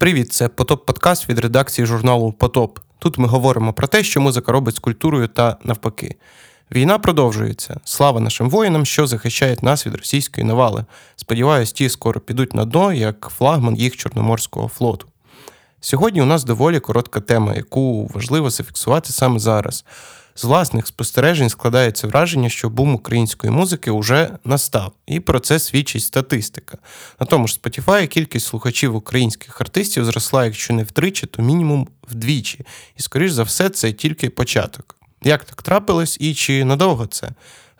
Привіт, це Потоп Подкаст від редакції журналу Потоп. Тут ми говоримо про те, що музика робить з культурою та навпаки. Війна продовжується. Слава нашим воїнам, що захищають нас від російської навали. Сподіваюсь, ті скоро підуть на дно, як флагман їх Чорноморського флоту. Сьогодні у нас доволі коротка тема, яку важливо зафіксувати саме зараз. З власних спостережень складається враження, що бум української музики вже настав, і про це свідчить статистика. На тому ж Spotify кількість слухачів українських артистів зросла, якщо не втричі, то мінімум вдвічі. І, скоріш за все, це тільки початок. Як так трапилось і чи надовго це?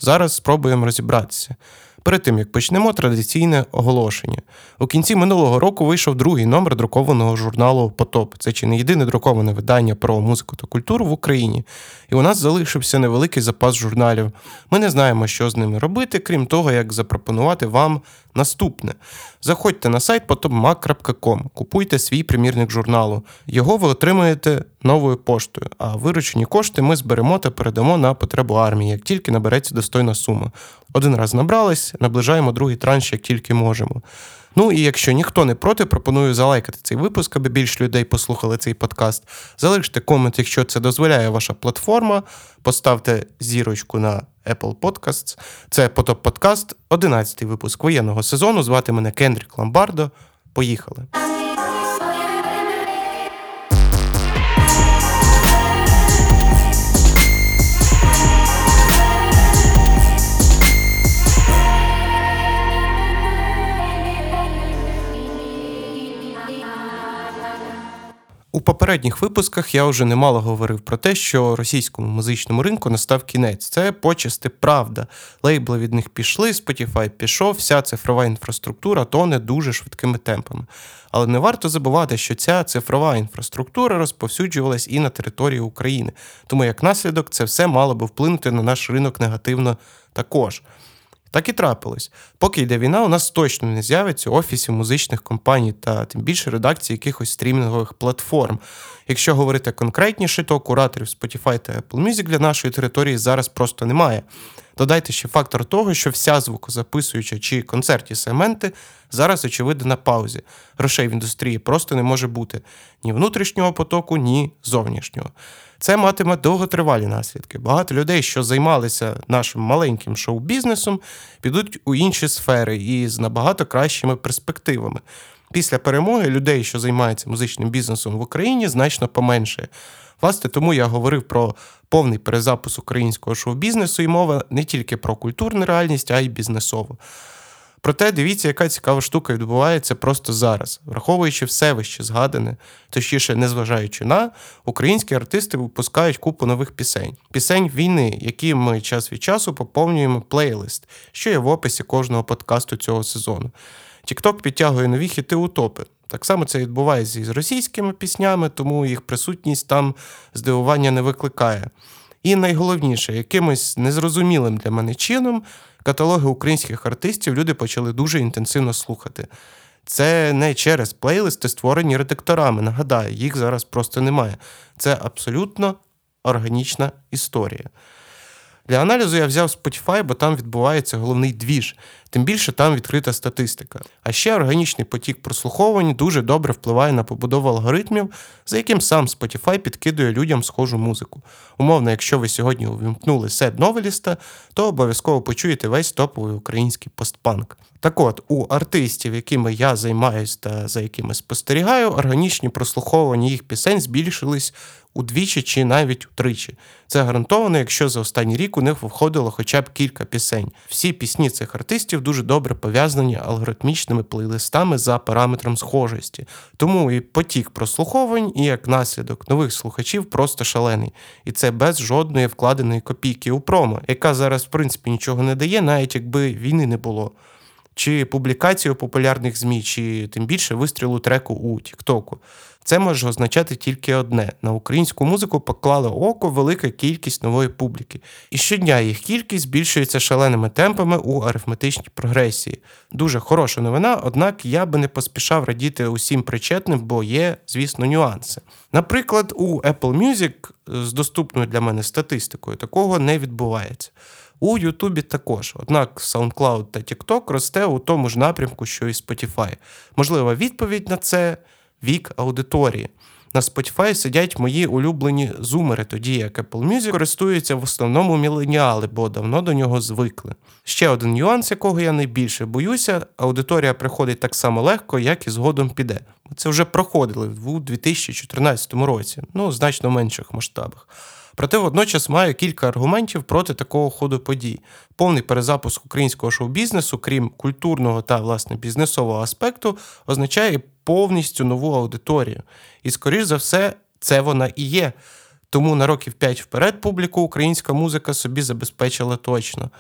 Зараз спробуємо розібратися. Перед тим як почнемо традиційне оголошення. У кінці минулого року вийшов другий номер друкованого журналу Потоп. Це чи не єдине друковане видання про музику та культуру в Україні. І у нас залишився невеликий запас журналів. Ми не знаємо, що з ними робити, крім того, як запропонувати вам наступне. Заходьте на сайт potopmag.com, купуйте свій примірник журналу. Його ви отримаєте новою поштою, а виручені кошти ми зберемо та передамо на потребу армії, як тільки набереться достойна сума. Один раз набрались, наближаємо другий транш, як тільки можемо. Ну і якщо ніхто не проти, пропоную залайкати цей випуск, аби більше людей послухали цей подкаст. Залиште комент, якщо це дозволяє ваша платформа. Поставте зірочку на Apple Podcasts. Це Потоп Подкаст, 11-й випуск воєнного сезону. Звати мене Кендрік Ламбардо. Поїхали. У попередніх випусках я вже немало говорив про те, що російському музичному ринку настав кінець. Це почасти правда. Лейбли від них пішли, Spotify пішов, вся цифрова інфраструктура тоне дуже швидкими темпами. Але не варто забувати, що ця цифрова інфраструктура розповсюджувалась і на території України. Тому як наслідок це все мало би вплинути на наш ринок негативно також. Так і трапилось. Поки йде війна, у нас точно не з'явиться офісів музичних компаній та тим більше редакції якихось стрімінгових платформ. Якщо говорити конкретніше, то кураторів Spotify та Apple Music для нашої території зараз просто немає. Додайте ще фактор того, що вся звукозаписуюча чи концертні сегменти зараз, очевидно, на паузі. Грошей в індустрії просто не може бути ні внутрішнього потоку, ні зовнішнього. Це матиме довготривалі наслідки. Багато людей, що займалися нашим маленьким шоу-бізнесом, підуть у інші сфери і з набагато кращими перспективами. Після перемоги людей, що займаються музичним бізнесом в Україні, значно поменшає. Власне, тому я говорив про повний перезапуск українського шоу-бізнесу і мова не тільки про культурну реальність, а й бізнесову. Проте дивіться, яка цікава штука відбувається просто зараз, враховуючи все вище згадане, точніше, незважаючи на українські артисти випускають купу нових пісень, пісень війни, які ми час від часу поповнюємо плейлист, що є в описі кожного подкасту цього сезону. Тікток підтягує нові хіти у топи. Так само це відбувається і з російськими піснями, тому їх присутність там здивування не викликає. І найголовніше, якимось незрозумілим для мене чином каталоги українських артистів люди почали дуже інтенсивно слухати. Це не через плейлисти, створені редакторами. Нагадаю, їх зараз просто немає. Це абсолютно органічна історія. Для аналізу я взяв Spotify, бо там відбувається головний двіж, тим більше там відкрита статистика. А ще органічний потік прослуховувань дуже добре впливає на побудову алгоритмів, за яким сам Spotify підкидує людям схожу музику. Умовно, якщо ви сьогодні увімкнули сет новеліста, то обов'язково почуєте весь топовий український постпанк. Так от, у артистів, якими я займаюся та за якими спостерігаю, органічні прослуховування їх пісень збільшились удвічі чи навіть утричі. Це гарантовано, якщо за останній рік у них входило хоча б кілька пісень. Всі пісні цих артистів дуже добре пов'язані алгоритмічними плейлистами за параметром схожості. Тому і потік прослуховувань, і як наслідок нових слухачів просто шалений. І це без жодної вкладеної копійки у промо, яка зараз, в принципі, нічого не дає, навіть якби війни не було чи публікацію популярних ЗМІ, чи тим більше вистрілу треку у Тіктоку. Це може означати тільки одне: на українську музику поклали око велика кількість нової публіки, і щодня їх кількість збільшується шаленими темпами у арифметичній прогресії. Дуже хороша новина, однак я би не поспішав радіти усім причетним, бо є, звісно, нюанси. Наприклад, у Apple Music з доступною для мене статистикою такого не відбувається. У Ютубі також, однак SoundCloud та TikTok росте у тому ж напрямку, що і Spotify. Можлива відповідь на це вік аудиторії. На Spotify сидять мої улюблені зумери, тоді як Apple Music користуються в основному міленіали, бо давно до нього звикли. Ще один нюанс, якого я найбільше боюся, аудиторія приходить так само легко, як і згодом піде. Це вже проходили у 2014 році, ну значно менших масштабах. Проте водночас маю кілька аргументів проти такого ходу подій. Повний перезапуск українського шоу-бізнесу, крім культурного та власне бізнесового аспекту, означає повністю нову аудиторію. І, скоріш за все, це вона і є. Тому на років 5 вперед публіку українська музика собі забезпечила точно.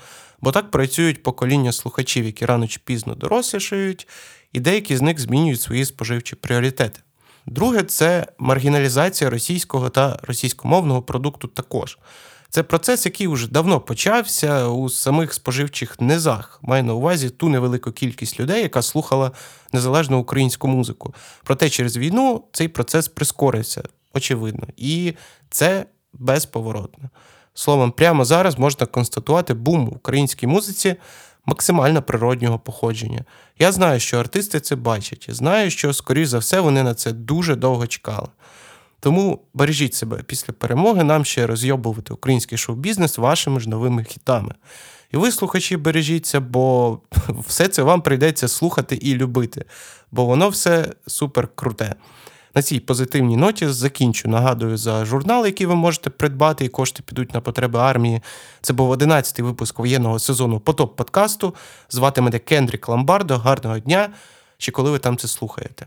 Бо так працюють покоління слухачів, які рано чи пізно дорослішають, і деякі з них змінюють свої споживчі пріоритети. Друге, це маргіналізація російського та російськомовного продукту також. Це процес, який вже давно почався у самих споживчих низах. Маю на увазі ту невелику кількість людей, яка слухала незалежну українську музику. Проте через війну цей процес прискорився, очевидно, і це безповоротно. Словом, прямо зараз можна констатувати бум в українській музиці максимально природнього походження. Я знаю, що артисти це бачать, знаю, що, скоріш за все, вони на це дуже довго чекали. Тому бережіть себе після перемоги нам ще розйобувати український шоу-бізнес вашими ж новими хітами. І ви, слухачі, бережіться, бо все це вам прийдеться слухати і любити, бо воно все супер круте. На цій позитивній ноті закінчу. Нагадую за журнал, який ви можете придбати, і кошти підуть на потреби армії. Це був 11-й випуск воєнного сезону Потоп подкасту. Звати мене Кендрік Ламбардо. Гарного дня. Чи коли ви там це слухаєте?